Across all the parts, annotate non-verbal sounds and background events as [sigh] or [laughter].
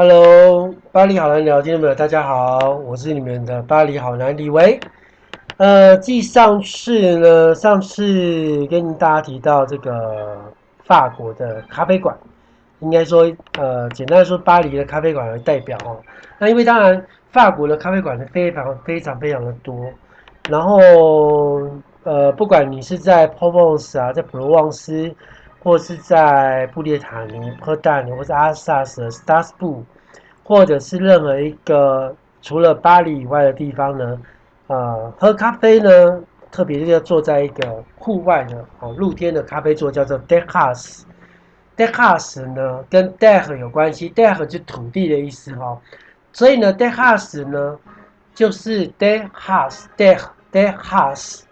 Hello，巴黎好男聊听众朋友，大家好，我是你们的巴黎好男李维。呃，继上次呢，上次跟大家提到这个法国的咖啡馆，应该说，呃，简单说，巴黎的咖啡馆为代表哦。那因为当然，法国的咖啡馆呢非常非常非常的多，然后呃，不管你是在 Provence 啊，在普罗旺斯。或是在布列塔尼、波大尼，或是阿萨斯、斯塔斯布，或者是任何一个除了巴黎以外的地方呢，呃，喝咖啡呢，特别是要坐在一个户外的哦，露天的咖啡座，叫做 terrasse。terrasse 呢，跟 terre 有关系，terre 就土地的意思哦，所以呢，terrasse 呢，就是 terrasse，terrasse，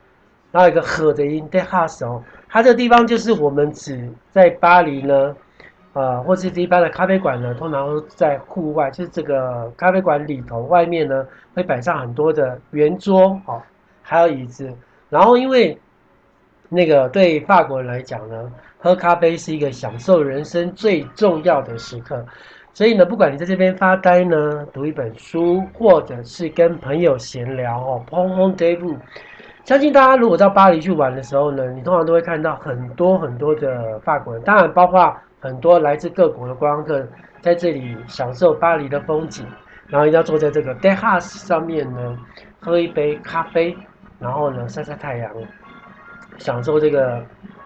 然后一个和的音，terrasse 哦。它这个地方就是我们指在巴黎呢，呃，或是一般的咖啡馆呢，通常都在户外，就是这个咖啡馆里头外面呢，会摆上很多的圆桌，哦，还有椅子。然后因为那个对法国人来讲呢，喝咖啡是一个享受人生最重要的时刻，所以呢，不管你在这边发呆呢，读一本书，或者是跟朋友闲聊哦，bon rendez-vous 相信大家如果到巴黎去玩的时候呢，你通常都会看到很多很多的法国人，当然包括很多来自各国的观光客在这里享受巴黎的风景，然后一定要坐在这个 dehars 上面呢，喝一杯咖啡，然后呢晒晒太阳，享受这个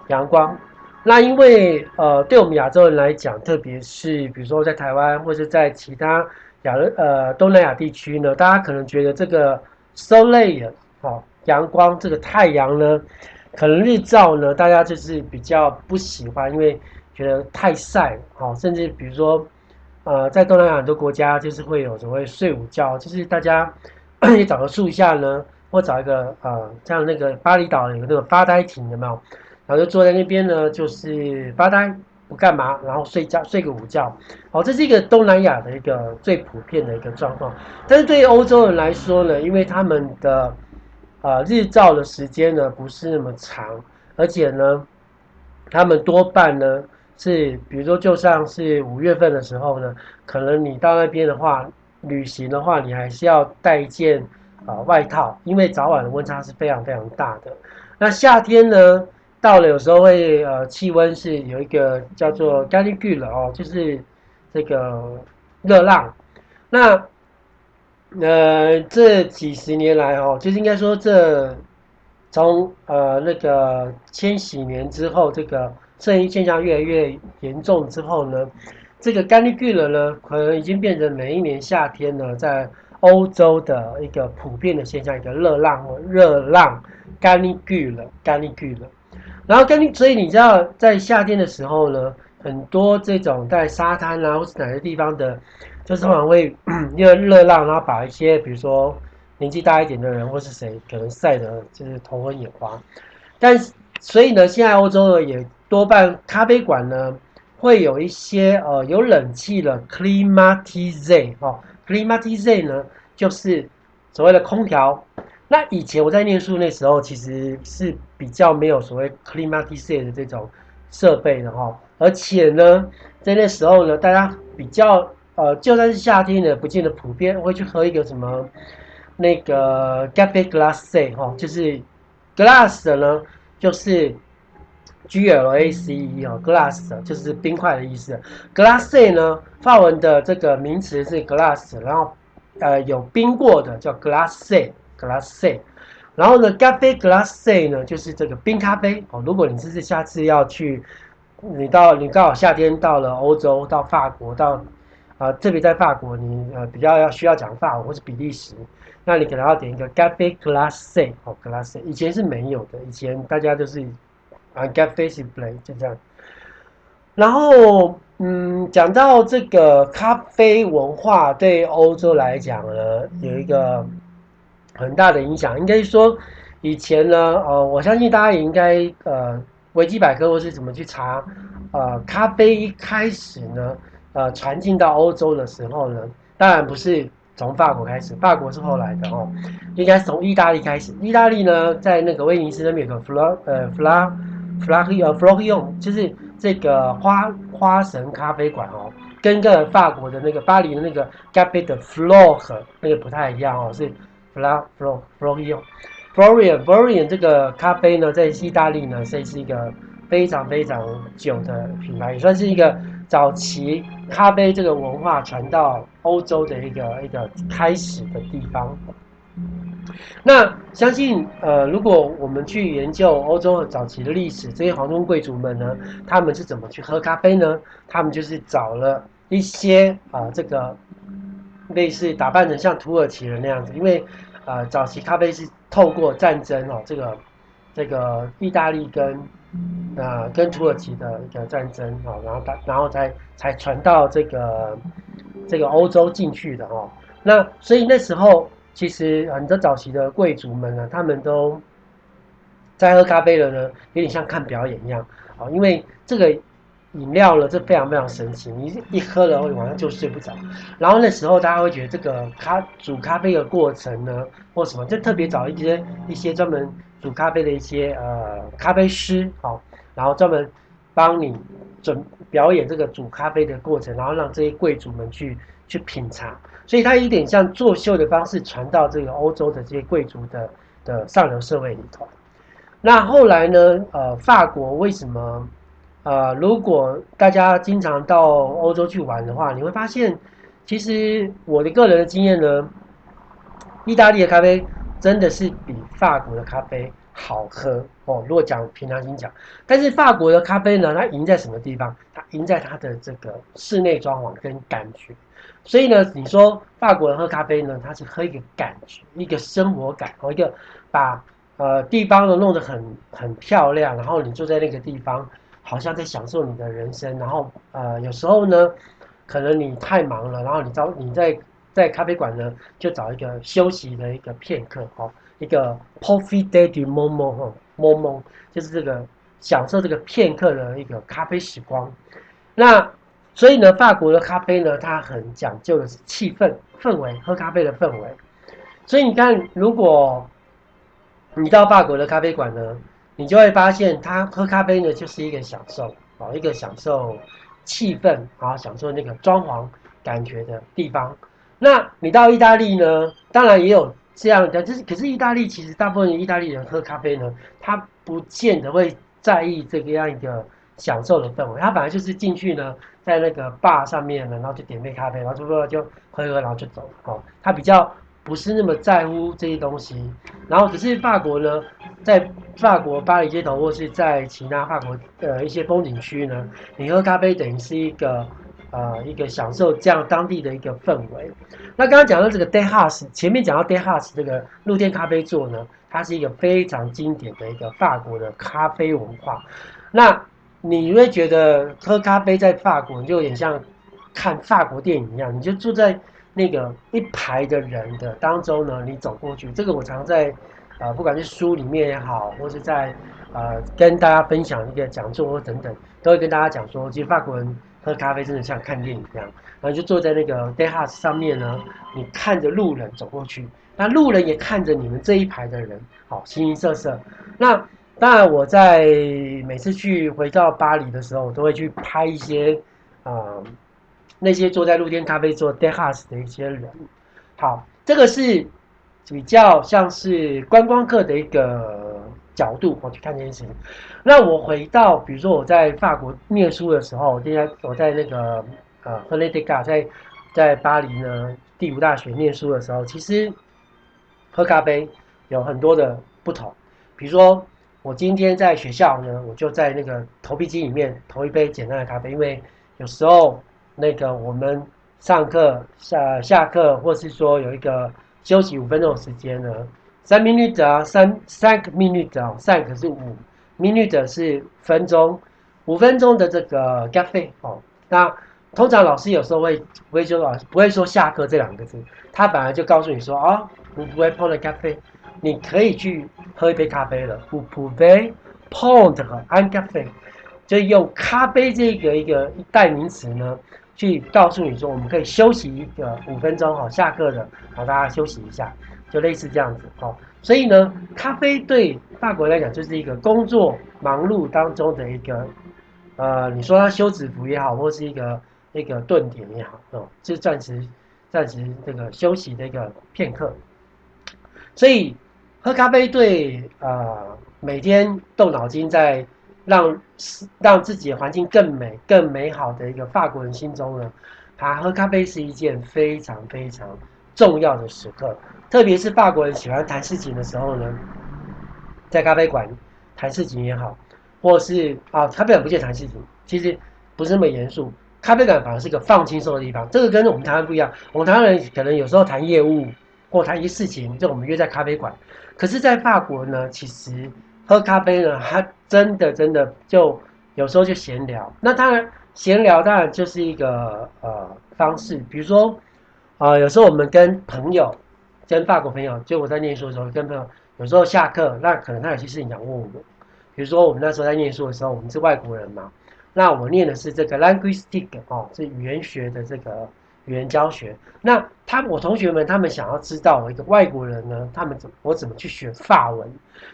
阳光。那因为呃，对我们亚洲人来讲，特别是比如说在台湾或者在其他亚呃东南亚地区呢，大家可能觉得这个 soleil 哦。阳光这个太阳呢，可能日照呢，大家就是比较不喜欢，因为觉得太晒，好，甚至比如说，呃，在东南亚很多国家就是会有所谓睡午觉，就是大家 [coughs] 也找个树下呢，或找一个呃，像那个巴厘岛有那个发呆亭，有没有？然后就坐在那边呢，就是发呆不干嘛，然后睡觉睡个午觉，好，这是一个东南亚的一个最普遍的一个状况。但是对于欧洲人来说呢，因为他们的呃，日照的时间呢不是那么长，而且呢，他们多半呢是，比如说就像是五月份的时候呢，可能你到那边的话，旅行的话，你还是要带一件啊、外套，因为早晚的温差是非常非常大的。那夏天呢，到了有时候会呃气温是有一个叫做 canicule 哦，就是这个热浪，那。呃，这几十年来哦，就是应该说这从呃那个千禧年之后，这个这一现象越来越严重之后呢，这个 canicule 呢，可能已经变成每一年夏天呢，在欧洲的一个普遍的现象，一个热浪或热浪 canicule canicule。然后跟所以你知道，在夏天的时候呢，很多这种在沙滩啊或是哪些地方的。就是通常会 [clears throat] 因为热浪，然后把一些比如说年纪大一点的人或是谁，可能晒得就是头昏眼花。但是所以呢，现在欧洲呢也多半咖啡馆呢会有一些呃有冷气的 climatisé 哦，climatisé 呢就是所谓的空调。那以前我在念书那时候，其实是比较没有所谓 climatisé 的这种设备的哈。而且呢，在那时候呢，大家比较。呃，就算是夏天呢，不见得普遍会去喝一个什么那个 g a f e glacé 哈，就是 glace 的呢，就是 G L A C E 哦，glass 就是冰块的意思。glacé 呢，法文的这个名词是 glass，然后呃有冰过的叫 glacé，glacé，然后呢 g a f e glacé 呢就是这个冰咖啡哦。如果你这是下次要去，你到你刚好夏天到了欧洲，到法国到。啊，特别在法国，你呃比较要需要讲法文或是比利时，那你可能要点一个 café glacé 哦，glacé，以前是没有的，以前大家都是啊 café s'il vous plaît 就这样。然后，嗯，讲到这个咖啡文化对欧洲来讲呢，有一个很大的影响，应该说以前呢，呃，我相信大家也应该呃维基百科或是怎么去查，呃，咖啡一开始呢。呃，传进到欧洲的时候呢，当然不是从法国开始，法国是后来的哦，应该是从意大利开始。意大利呢，在那个威尼斯那边有个弗拉呃弗拉弗拉呃弗洛伊翁，就是这个花花神咖啡馆哦。跟个法国的那个巴黎的那个 Café de Flore 那个不太一样哦，是 Fla Flo Florian Florian Florian 这个咖啡呢，在意大利呢，这是一个非常非常久的品牌，也算是一个早期咖啡这个文化传到欧洲的一个一个开始的地方。那相信，呃，如果我们去研究欧洲的早期的历史，这些皇宫贵族们呢，他们是怎么去喝咖啡呢？他们就是找了一些啊、呃，这个类似打扮成像土耳其人那样子，因为啊、呃，早期咖啡是透过战争哦，这个这个意大利跟那、跟土耳其的一个战争啊，然后然后才才传到这个这个欧洲进去的哦。那所以那时候。其实很多早期的贵族们呢，他们都在喝咖啡了呢，有点像看表演一样啊。因为这个饮料呢，这非常非常神奇，你一喝了晚上就睡不着。然后那时候大家会觉得这个咖煮咖啡的过程呢，或什么，就特别找一些一些专门煮咖啡的一些呃咖啡师，好，然后专门帮你准表演这个煮咖啡的过程，然后让这些贵族们去去品尝。所以它有点像作秀的方式传到这个欧洲的这些贵族的的上流社会里头。那后来呢？呃，法国为什么？呃，如果大家经常到欧洲去玩的话，你会发现，其实我的个人的经验呢，意大利的咖啡真的是比法国的咖啡好喝哦。如果讲平常心讲，但是法国的咖啡呢，它赢在什么地方？它赢在它的这个室内装潢跟感觉。所以呢，你说法国人喝咖啡呢，他是喝一个感觉，一个生活感，和一个把呃地方呢弄得很很漂亮，然后你坐在那个地方，好像在享受你的人生。然后呃有时候呢，可能你太忙了，然后你找你在在咖啡馆呢，就找一个休息的一个片刻，哦，一个 profiter du moment 哈，moment 就是这个享受这个片刻的一个咖啡时光。那所以呢，法国的咖啡呢，它很讲究的是气氛、氛围，喝咖啡的氛围。所以你看，如果你到法国的咖啡馆呢，你就会发现，他喝咖啡呢就是一个享受啊，一个享受气氛啊，享受那个装潢感觉的地方。那你到意大利呢，当然也有这样的，就是可是意大利其实大部分意大利人喝咖啡呢，他不见得会在意这个样一个享受的氛围，他本来就是进去呢。在那个吧上面呢，然后就点杯咖啡，然后就就喝喝，然后就走了。哦，他比较不是那么在乎这些东西。然后可是法国呢，在法国巴黎街头或是在其他法国呃一些风景区呢，你喝咖啡等于是一个呃一个享受这样当地的一个氛围。那刚刚讲到这个 Des Hasses，前面讲到 Des Hasses 这个露天咖啡座呢，它是一个非常经典的一个法国的咖啡文化。那你会觉得喝咖啡在法国就有点像看法国电影一样，你就住在那个一排的人的当中呢，你走过去。这个我常在呃，不管是书里面也好，或是在呃跟大家分享一个讲座或等等，都会跟大家讲说，其实法国人喝咖啡真的像看电影一样。然后就坐在那个 Des Hasses 上面呢，你看着路人走过去，那路人也看着你们这一排的人，好，形形色色。那当然，我在每次去回到巴黎的时候，我都会去拍一些，呃，那些坐在露天咖啡座 Des Hasses 的一些人。好，这个是比较像是观光客的一个角度，我去看这件事情。那我回到，比如说我在法国念书的时候，我今天我在那个呃 René Descartes 在在巴黎呢第五大学念书的时候，其实喝咖啡有很多的不同，比如说。我今天在学校呢，我就在那个投币机里面投一杯简单的咖啡，因为有时候那个我们上课下下课，或是说有一个休息五分钟的时间呢，三 minute 啊，三三个 minute 啊，三个是五 minute 是分钟，五分钟的这个咖啡哦。那通常老师有时候会不会说老师，不会说下课这两个字，他本来就告诉你说啊，你不会碰的咖啡。你可以去喝一杯咖啡了。Vous pouvez prendre un café，就用咖啡这个一个代名词呢，去告诉你说，我们可以休息一个五分钟哦，下课了，好，大家休息一下，就类似这样子哦。所以呢，咖啡对法国来讲就是一个工作忙碌当中的一个，呃，你说它休止符也好，或是一个一个顿点也好哦，就是暂时暂时这个休息的一个片刻。所以喝咖啡对呃每天动脑筋在让让自己的环境更美更美好的一个法国人心中呢，他喝咖啡是一件非常非常重要的时刻，特别是法国人喜欢谈事情的时候呢，在咖啡馆谈事情也好，或是啊咖啡馆不见谈事情，其实不是那么严肃，咖啡馆反而是一个放轻松的地方。这个跟我们台湾不一样，我们台湾人可能有时候谈业务或谈一些事情，就我们约在咖啡馆。可是，在法国呢，其实喝咖啡呢，他真的真的就有时候就闲聊。那当然，闲聊当然就是一个呃方式，比如说啊、有时候我们跟朋友，跟法国朋友，就我在念书的时候跟朋友。有时候下课，那可能他有些事情想问我们。比如说，我们那时候在念书的时候，我们是外国人嘛，那我念的是这个 linguistic 哦，是语言学的这个语言教学。那他我同学们他们想要知道我一个外国人呢，他们怎我怎么去学法文？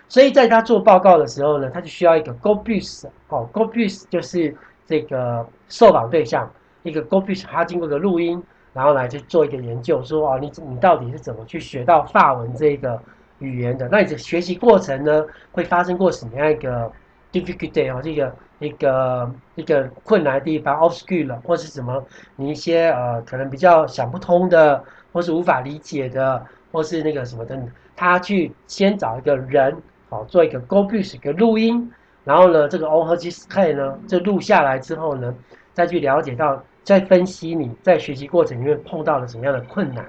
所以在他做报告的时候呢，他就需要一个 go bus 哦，go bus 就是这个受访对象，一个 go bus 他经过个录音，然后来去做一个研究，说哦，你你到底是怎么去学到法文这个？语言的，那你的学习过程呢，会发生过什么样一个 difficulty 哦，这个一个一个困难的地方，obscure 了或是什么，你一些呃可能比较想不通的，或是无法理解的，或是那个什么的，他去先找一个人，好做一个 GoBus 一个录音，然后呢，这个 enregistré 呢，这录下来之后呢，再去了解到，在分析你在学习过程里面碰到了什么样的困难。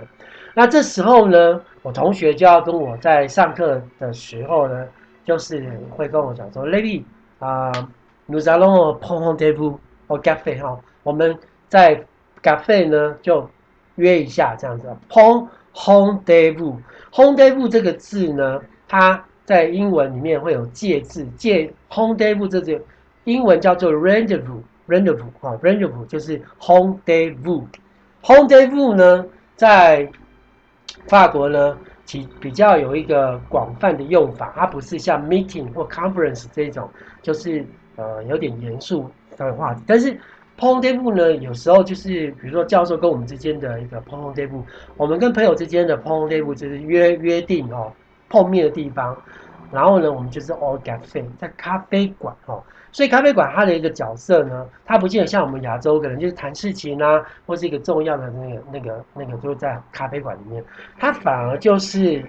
那这时候呢，我同学就要跟我在上课的时候呢，就是会跟我讲说，Lady 啊，nous allons prendre d e v o u s au café 哈，我们在 café 呢就约一下这样子。prendre rendez-vous，rendez-vous 这个字呢，它在英文里面会有介字，介 rendez-vous 这个英文叫做 rendezvous，rendezvous 哈，rendezvous 就是 rendezvous，rendezvous 呢在法国呢，其比较有一个广泛的用法，它不是像 meeting 或 conference 这种，就是呃有点严肃的话题。但是 rendezvous 呢，有时候就是比如说教授跟我们之间的一个 rendezvous，我们跟朋友之间的 rendezvous 就是约约定哦碰面的地方。然后呢，我们就是 au café 在咖啡馆哦。所以咖啡馆它的一个角色呢，它不见得像我们亚洲可能就是谈事情啊，或是一个重要的那个那个那个，就在咖啡馆里面，它反而就是，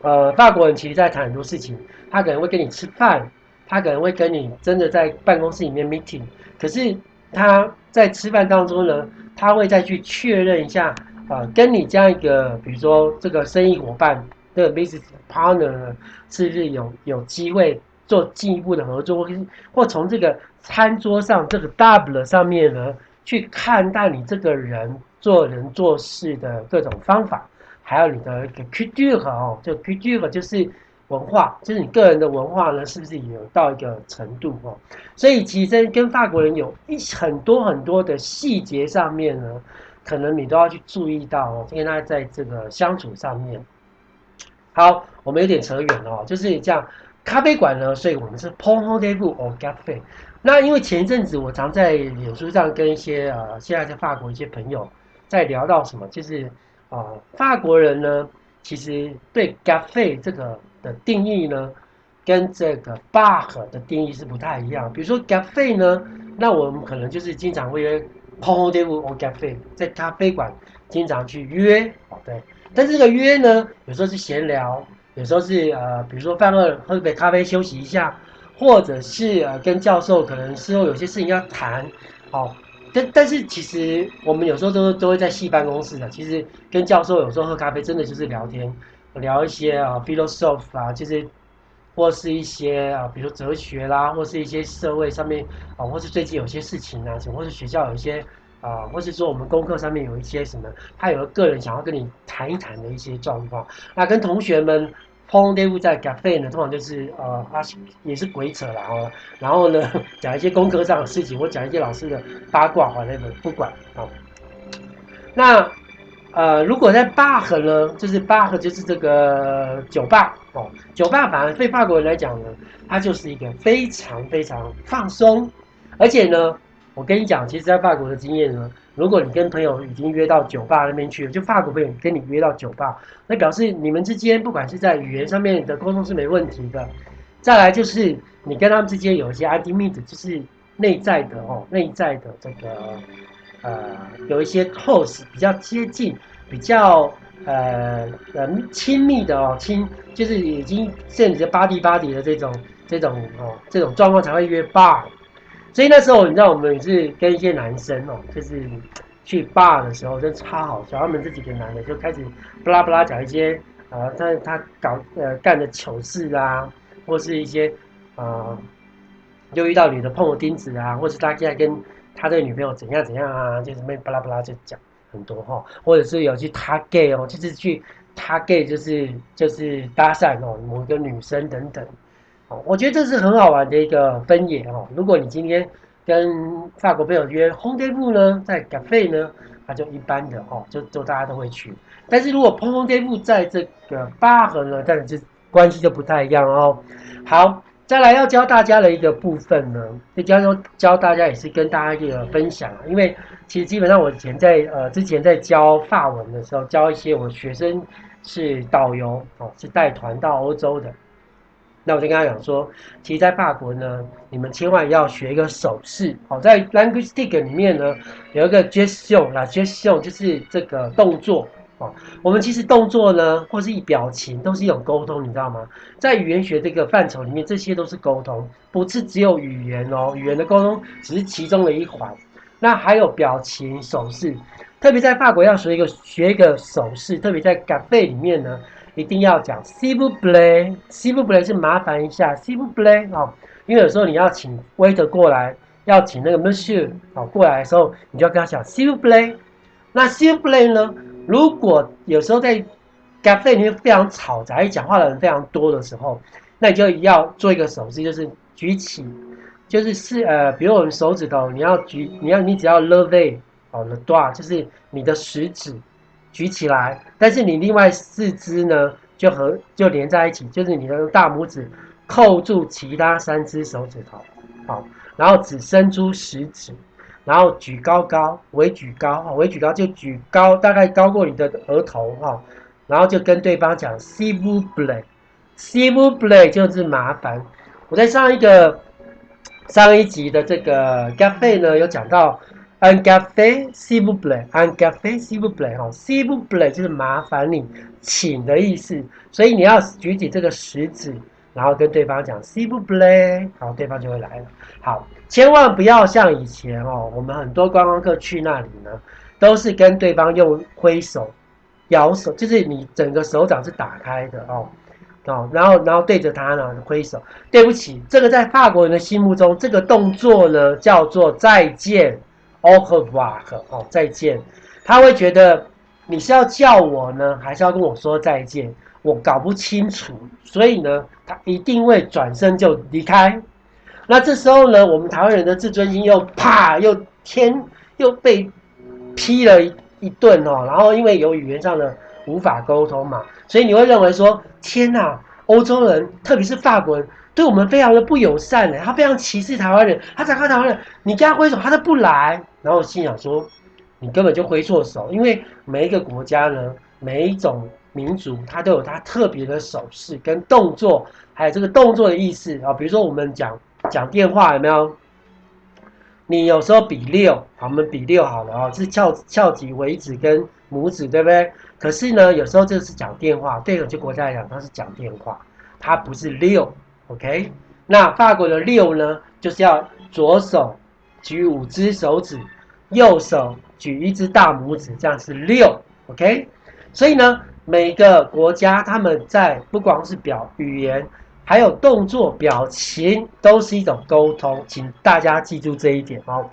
呃，法国人其实在谈很多事情，他可能会跟你吃饭，他可能会跟你真的在办公室里面 meeting，可是他在吃饭当中呢，他会再去确认一下，啊、呃，跟你这样一个，比如说这个生意伙伴，这个 business partner 呢，是不是有有机会？做进一步的合作，或从这个餐桌上这个 double 上面呢，去看待你这个人做人做事的各种方法，还有你的一个 culture 哦，就 culture 就是文化，就是你个人的文化呢，是不是有到一个程度哦？所以其实跟法国人有一很多很多的细节上面呢，可能你都要去注意到哦，跟他在这个相处上面。好，我们有点扯远了哦，就是这样。咖啡馆呢，所以我们是 prendre rendez-vous au café。那因为前一阵子我常在脸书上跟一些呃现在在法国一些朋友在聊到什么，就是啊、呃、法国人呢，其实对 café 这个的定义呢，跟这个 bar 的定义是不太一样。比如说 café 呢，那我们可能就是经常会约 prendre rendez-vous au café，在咖啡馆经常去约哦，对。但这个约呢，有时候是闲聊。有时候是呃，比如说饭后喝杯咖啡休息一下，或者是呃跟教授可能事后有些事情要谈，哦，但但是其实我们有时候都都会在系办公室的。其实跟教授有时候喝咖啡真的就是聊天，聊一些啊 philosoph 啊，就是或是一些啊，比如哲学啦，或是一些社会上面啊，或是最近有些事情啊，什或是学校有一些。啊，或是说我们功课上面有一些什么，他有个个人想要跟你谈一谈的一些状况，那跟同学们碰见在 cafe 呢，通常就是呃，啊也是鬼扯啦哦，然后呢讲一些功课上的事情，或讲一些老师的八卦啊那个不管啊。那呃，如果在 bar 呢，就是 bar 就是这个酒吧哦，酒吧反而对法国人来讲呢，它就是一个非常非常放松，而且呢。我跟你讲，其实，在法国的经验呢，如果你跟朋友已经约到酒吧那边去了，就法国朋友跟你约到酒吧，那表示你们之间不管是在语言上面的沟通是没问题的。再来就是你跟他们之间有一些 ID meet，就是内在的哦，内在的这个呃，有一些 close 比较接近，比较呃呃亲密的哦，亲就是已经甚至 body body 的这种这种哦这种状况才会约 bar。所以那时候你知道我们也是跟一些男生哦，就是去 bar 的时候真超好笑，他们这几个男的就开始巴拉巴拉讲一些啊，他他搞呃干的糗事啊。或是一些，呃，又遇到女的碰我钉子啊，或是他现在跟他的女朋友怎样怎样啊，就是没巴拉巴拉就讲很多哈，或者是有去他 gay 哦，就是去他 gay 就是就是搭讪哦，某个女生等等，哦，我觉得这是很好玩的一个分野哦。如果你今天跟法国朋友约 rendezvous 呢，在 cafe 呢，那就一般的哦，就就大家都会去。但是如果 rendezvous 在这个 bar 呢，当然就。关系就不太一样哦。好，再来要教大家的一个部分呢，就教教大家也是跟大家一个分享。因为其实基本上我以前在呃之前在教法文的时候，教一些我学生是导游哦，是带团到欧洲的。那我就跟他讲说，其实，在法国呢，你们千万要学一个手势。好，在 Linguistic 里面呢，有一个 gestion 啦，gestion 就是这个动作。哦，我们其实动作呢，或是以表情，都是一种沟通，你知道吗？在语言学这个范畴里面，这些都是沟通，不是只有语言哦。语言的沟通只是其中的一环，那还有表情、手势。特别在法国要学一个学一个手势，特别在 cafe 里面呢，一定要讲 s'il vous plaît，s'il vous plaît 是麻烦一下，s'il vous plaît 哦，因为有时候你要请 waiter 过来，要请那个 monsieur 哦过来的时候，你就要跟他讲 s'il vous plaît。那 s'il vous plaît 呢？如果有时候在 cafe 里面非常嘈杂，讲话的人非常多的时候，那你就要做一个手势，就是举起，就是是呃，比如我们手指头，你要举，你要你只要 lever 哦，le doigt，就是你的食指举起来，但是你另外四肢呢就和就连在一起，就是你的大拇指扣住其他三只手指头，好，然后只伸出食指。然后举高高，微举高哈，微举高就举高，大概高过你的额头哈。然后就跟对方讲，s'il vous plaît，s'il vous plaît 就是麻烦。我在上一个上一集的这个 g a p 呢，有讲到 un café s'il vous plaît，un café s'il vous plaît 哈，s'il vous plaît 就是麻烦你，请的意思。所以你要举起这个食指。然后跟对方讲 s'il vous plaît，然后对方就会来了。好，千万不要像以前哦，我们很多观光客去那里呢，都是跟对方用挥手、摇手，就是你整个手掌是打开的哦，哦，然后然后对着他呢挥手。对不起，这个在法国人的心目中，这个动作呢叫做再见，au revoir 哦，再见。他会觉得你是要叫我呢，还是要跟我说再见？我搞不清楚，所以呢，他一定会转身就离开。那这时候呢，我们台湾人的自尊心又啪又天又被劈了一顿哦。然后因为有语言上的无法沟通嘛，所以你会认为说：天哪，欧洲人，特别是法国人，对我们非常的不友善哎，他非常歧视台湾人。他在看台湾人，你跟他挥手，他都不来。然后心想说：你根本就挥错手，因为每一个国家呢，每一种。民族他都有他特别的手势跟动作，还有这个动作的意思啊。比如说我们讲讲电话有没有？你有时候比六，好，我们比六好了啊，是翘翘起尾指跟拇指，对不对？可是呢，有时候这是讲电话，对有些国家来讲，它是讲电话，它不是六，OK？那法国的六呢，就是要左手举五只手指，右手举一只大拇指，这样是六，OK？所以呢。每个国家，他们在不光是表语言，还有动作、表情，都是一种沟通，请大家记住这一点哦。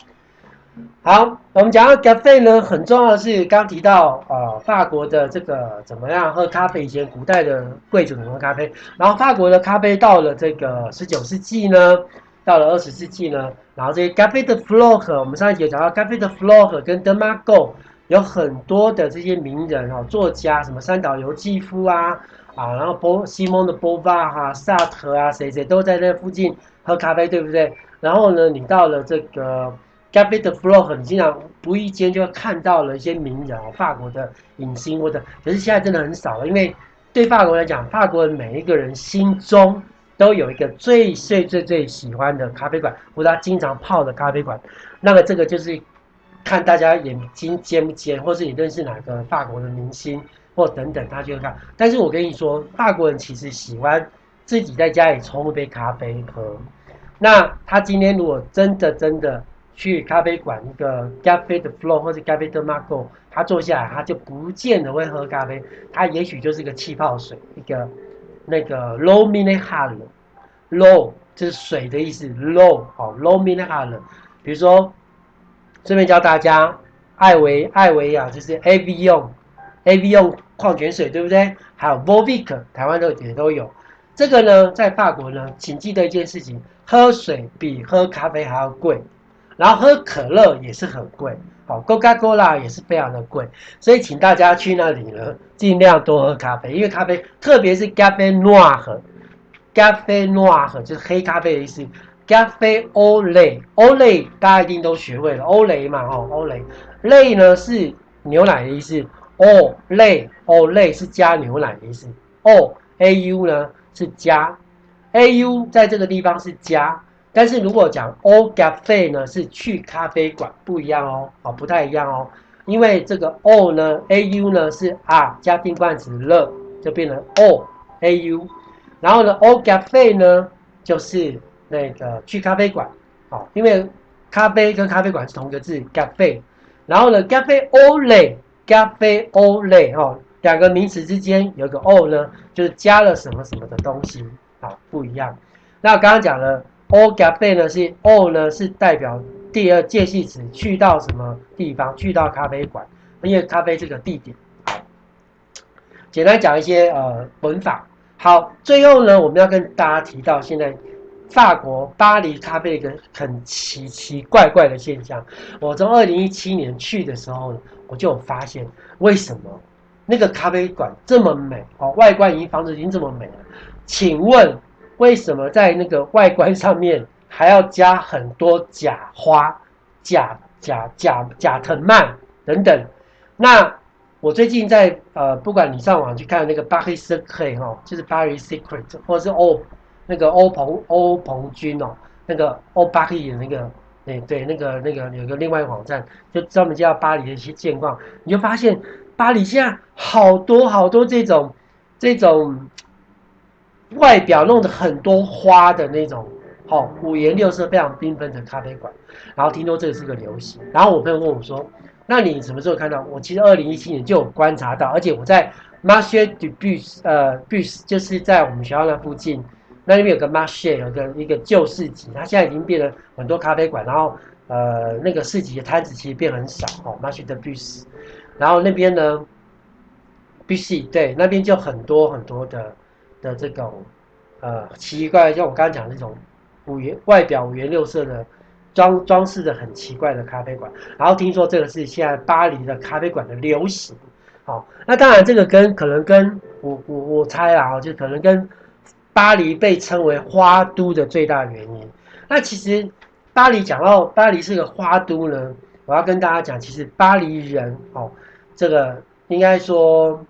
好，我们讲到咖啡呢，很重要的是刚提到呃，法国的这个怎么样喝咖啡？以前古代的贵族怎么喝咖啡？然后法国的咖啡到了这个十九世纪呢，到了二十世纪呢，然后这些咖啡的 flore，我们上一集有讲到咖啡的 flore 跟 de Marco。有很多的这些名人哦，作家什么三岛由纪夫啊啊，然后波西蒙的波巴哈、萨特啊，谁谁都在那附近喝咖啡，对不对？然后呢，你到了这个 Café de Flore，你经常无意间就看到了一些名人哦，法国的影星或者，可是现在真的很少了，因为对法国来讲，法国人每一个人心中都有一个最最最最喜欢的咖啡馆，或者他经常泡的咖啡馆。那么这个就是看大家眼睛尖不尖，或是你认识哪个法国的明星或等等，他就会看。但是我跟你说，法国人其实喜欢自己在家里冲一杯咖啡喝。那他今天如果真的真的。去咖啡馆一个 Café de Flore 或者 Café de Margaux，他坐下来，他就不见得会喝咖啡，他也许就是个气泡水，一个那个 low mineral，low 就是水的意思 low low mineral，比如说顺便教大家，艾维艾维亚就是 Evian，Evian 矿泉水对不对？还有 Volvic，台湾的也都有。这个呢，在法国呢，请记得一件事情，喝水比喝咖啡还要贵。然后喝可乐也是很贵，好，Coca-Cola 也是非常的贵，所以请大家去那里呢，尽量多喝咖啡，因为咖啡，特别是 Café Noir，Café Noir 就是黑咖啡的意思，Café au lait，au lait 大家一定都学会了，au lait 嘛，哦，au lait，lait 呢是牛奶的意思，au lait，au lait 是加牛奶的意思，oau 呢是加，au 在这个地方是加。但是如果讲 au café 呢，是去咖啡馆，不一样哦，好，不太一样哦，因为这个 o 呢，au 呢是啊加定冠词了，就变成 o au，然后呢 au café 呢就是那个去咖啡馆，好，因为咖啡跟咖啡馆是同一个字 cafe，然后呢 café au lait，café au lait 哦，两个名词之间有个 o 呢，就是加了什么什么的东西，好，不一样。那刚刚讲了。Au café 呢是 au 呢是代表第二介系词，去到什么地方？去到咖啡馆，因为咖啡这个地点。简单讲一些呃文法。好，最后呢，我们要跟大家提到现在法国巴黎咖啡一个很奇奇怪怪的现象。我从二零一七年去的时候，我就有发现为什么那个咖啡馆这么美哦，外观已经房子已经这么美了，请问？为什么在那个外观上面还要加很多假花、假假假假藤蔓等等？那我最近在呃，不管你上网去看那个巴黎 Secret 哈，就是巴黎 Secret，或者是欧那个欧鹏欧鹏君哦，那个欧巴黎的那个，对对，那个那个有个另外一个网站，就专门介绍巴黎的一些现况，你就发现巴黎现在好多好多这种这种。外表弄得很多花的那种，好五颜六色、非常缤纷的咖啡馆。然后听说这个是个流行。然后我朋友问我说：“那你什么时候看到？”我其实二零一七年就有观察到，而且我在 Marché du Bus，呃，Bus 就是在我们学校那附近，那里面有个 Marché，有个一个旧市集，它现在已经变了很多咖啡馆。然后呃，那个市集的摊子其实变很少哦，Marché du Bus。然后那边呢，Bus 对，那边就很多很多的。的这种呃奇怪，像我刚刚讲的那种五颜外表五颜六色的装装饰的很奇怪的咖啡馆，然后听说这个是现在巴黎的咖啡馆的流行，好，那当然这个跟可能跟我我我猜啊，就可能跟巴黎被称为花都的最大原因。那其实巴黎讲到巴黎是个花都呢，我要跟大家讲，其实巴黎人哦，这个应该说。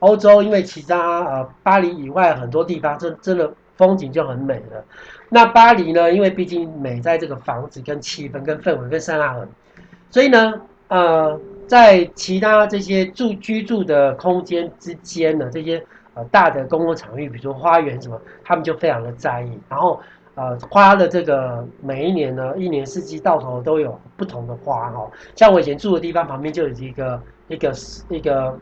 欧洲因为其他呃巴黎以外很多地方真真的风景就很美了，那巴黎呢，因为毕竟美在这个房子跟气氛跟氛围跟塞纳河，所以呢呃在其他这些住居住的空间之间呢，这些呃大的公共场域，比如说花园什么，他们就非常的在意，然后呃花的这个每一年呢，一年四季到头都有不同的花哈，像我以前住的地方旁边就有一个一个一个。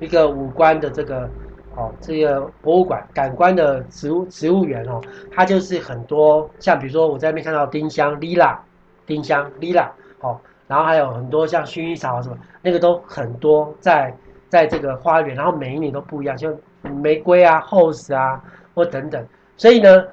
一个五官的这个哦，这个博物馆，感官的植物植物园哦，它就是很多像比如说我在那边看到丁香、丽拉、丁香、丽拉，哦，然后还有很多像薰衣草什么，那个都很多在在这个花园，然后每一年都不一样，像玫瑰啊、hose 啊或等等，所以呢，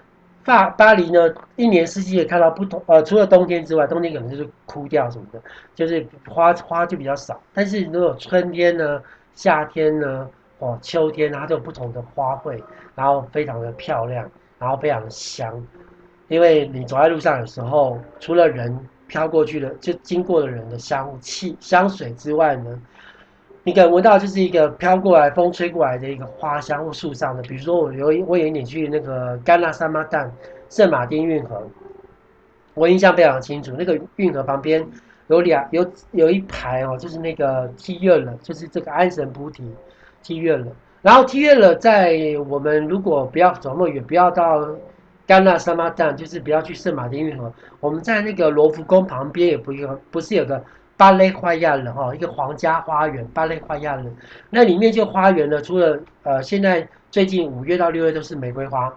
法巴黎呢，一年四季也看到不同，呃，除了冬天之外，冬天可能就是枯掉什么的，就是花花就比较少，但是如果春天呢？夏天呢，哦，秋天它都有不同的花卉，然后非常的漂亮，然后非常的香。因为你走在路上的时候，除了人飘过去的，就经过的人的香气香水之外呢，你可能闻到就是一个飘过来风吹过来的一个花香或树上的，比如说我有我有一点去那个甘纳萨马旦圣马丁运河，我印象非常清楚，那个运河旁边有两有有一排哦，就是那个梯院了，就是这个安神菩提梯院了。然后梯院了，在我们如果不要走那么远，不要到甘纳萨玛站，就是不要去圣马丁运河。我们在那个罗浮宫旁边，也不有不是有个巴雷花亚了哈，一个皇家花园巴雷花亚了。那里面就花园呢，除了呃，现在最近五月到六月都是玫瑰花。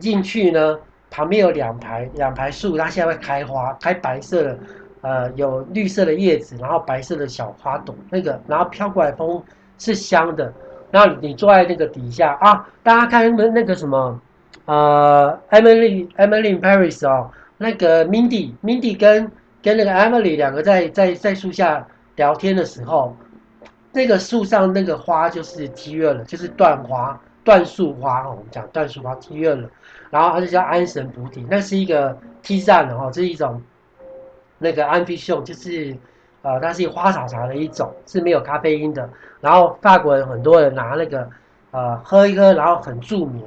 进去呢，旁边有两排两排树，它现在会开花，开白色的，呃，有绿色的叶子，然后白色的小花朵，那个然后飘过来风是香的。然后你坐在那个底下啊，大家看那那个什么，呃，Emily Emily Paris 哦，那个 Mindy Mindy 跟跟那个 Emily 两个在在在树下聊天的时候，那个树上那个花就是梯院了，就是断花断树花哦，我们讲断树花梯院了，然后它就叫安神补体，那是一个 T 站的哦，这是一种那个安非秀，就是。呃，它是花草茶的一种，是没有咖啡因的。然后法国人很多人拿那个，呃，喝一喝，然后很助眠。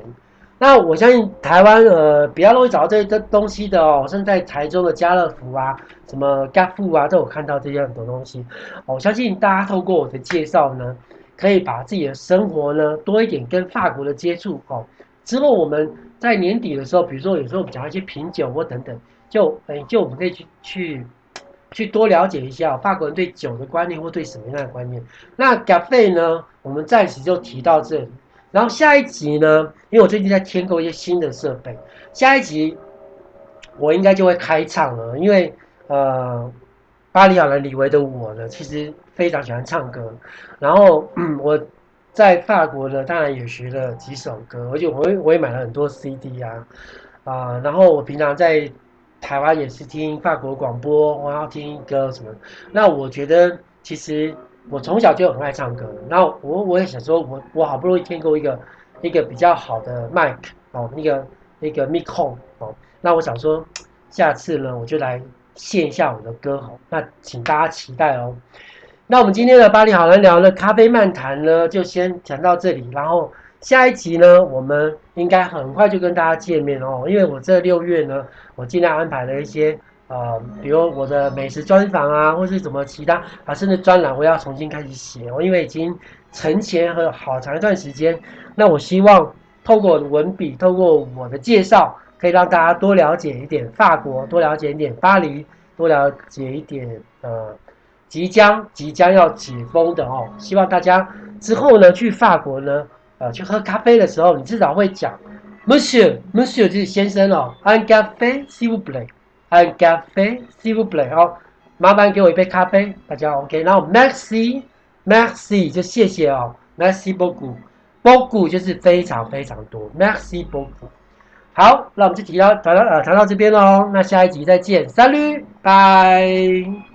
那我相信台湾呃比较容易找到这些东西的哦，甚至在台中的家乐福啊，什么 Gap 啊，都有看到这些很多东西。我相信大家透过我的介绍呢，可以把自己的生活呢多一点跟法国的接触哦。之后我们在年底的时候，比如说有时候讲一些品酒或等等，就诶就我们可以去去。去多了解一下法国人对酒的观念或对什么样的观念。那咖啡呢？我们暂时就提到这里。然后下一集呢？因为我最近在添购一些新的设备，下一集我应该就会开唱了。因为呃，巴黎好男李维的我呢，其实非常喜欢唱歌。然后嗯，我在法国呢，当然也学了几首歌，而且我也我也买了很多 CD 啊啊、然后我平常在。台湾也是听法国广播，我要听歌什么。那我觉得，其实我从小就很爱唱歌。然后我我也想说，我我好不容易添购一个一个比较好的麦克哦，那个那个 mic 控哦。那我想说，下次呢，我就来献一下我的歌喉。那请大家期待哦。那我们今天的巴黎好人聊的咖啡漫谈呢，就先讲到这里。然后下一集呢，我们应该很快就跟大家见面哦，因为我这六月呢。我尽量安排了一些，呃，比如我的美食专访啊，或是什么其他啊，甚至专栏我要重新开始写。哦因为已经沉潜和好长一段时间，那我希望透过文笔，透过我的介绍，可以让大家多了解一点法国，多了解一点巴黎，多了解一点呃，即将即将要解封的哦。希望大家之后呢去法国呢，呃，去喝咖啡的时候，你至少会讲。Monsieur，Monsieur 就是先生哦，Un café s'il vous plaît，Un café s'il vous plaît，好，麻烦给我一杯咖啡，大家 OK，然后 Merci，Merci 就谢谢哦，Merci beaucoup，beaucoup 就是非常非常多，Merci beaucoup，好，那我们就提到谈到呃谈到这边喽，那下一集再见，Salut，拜。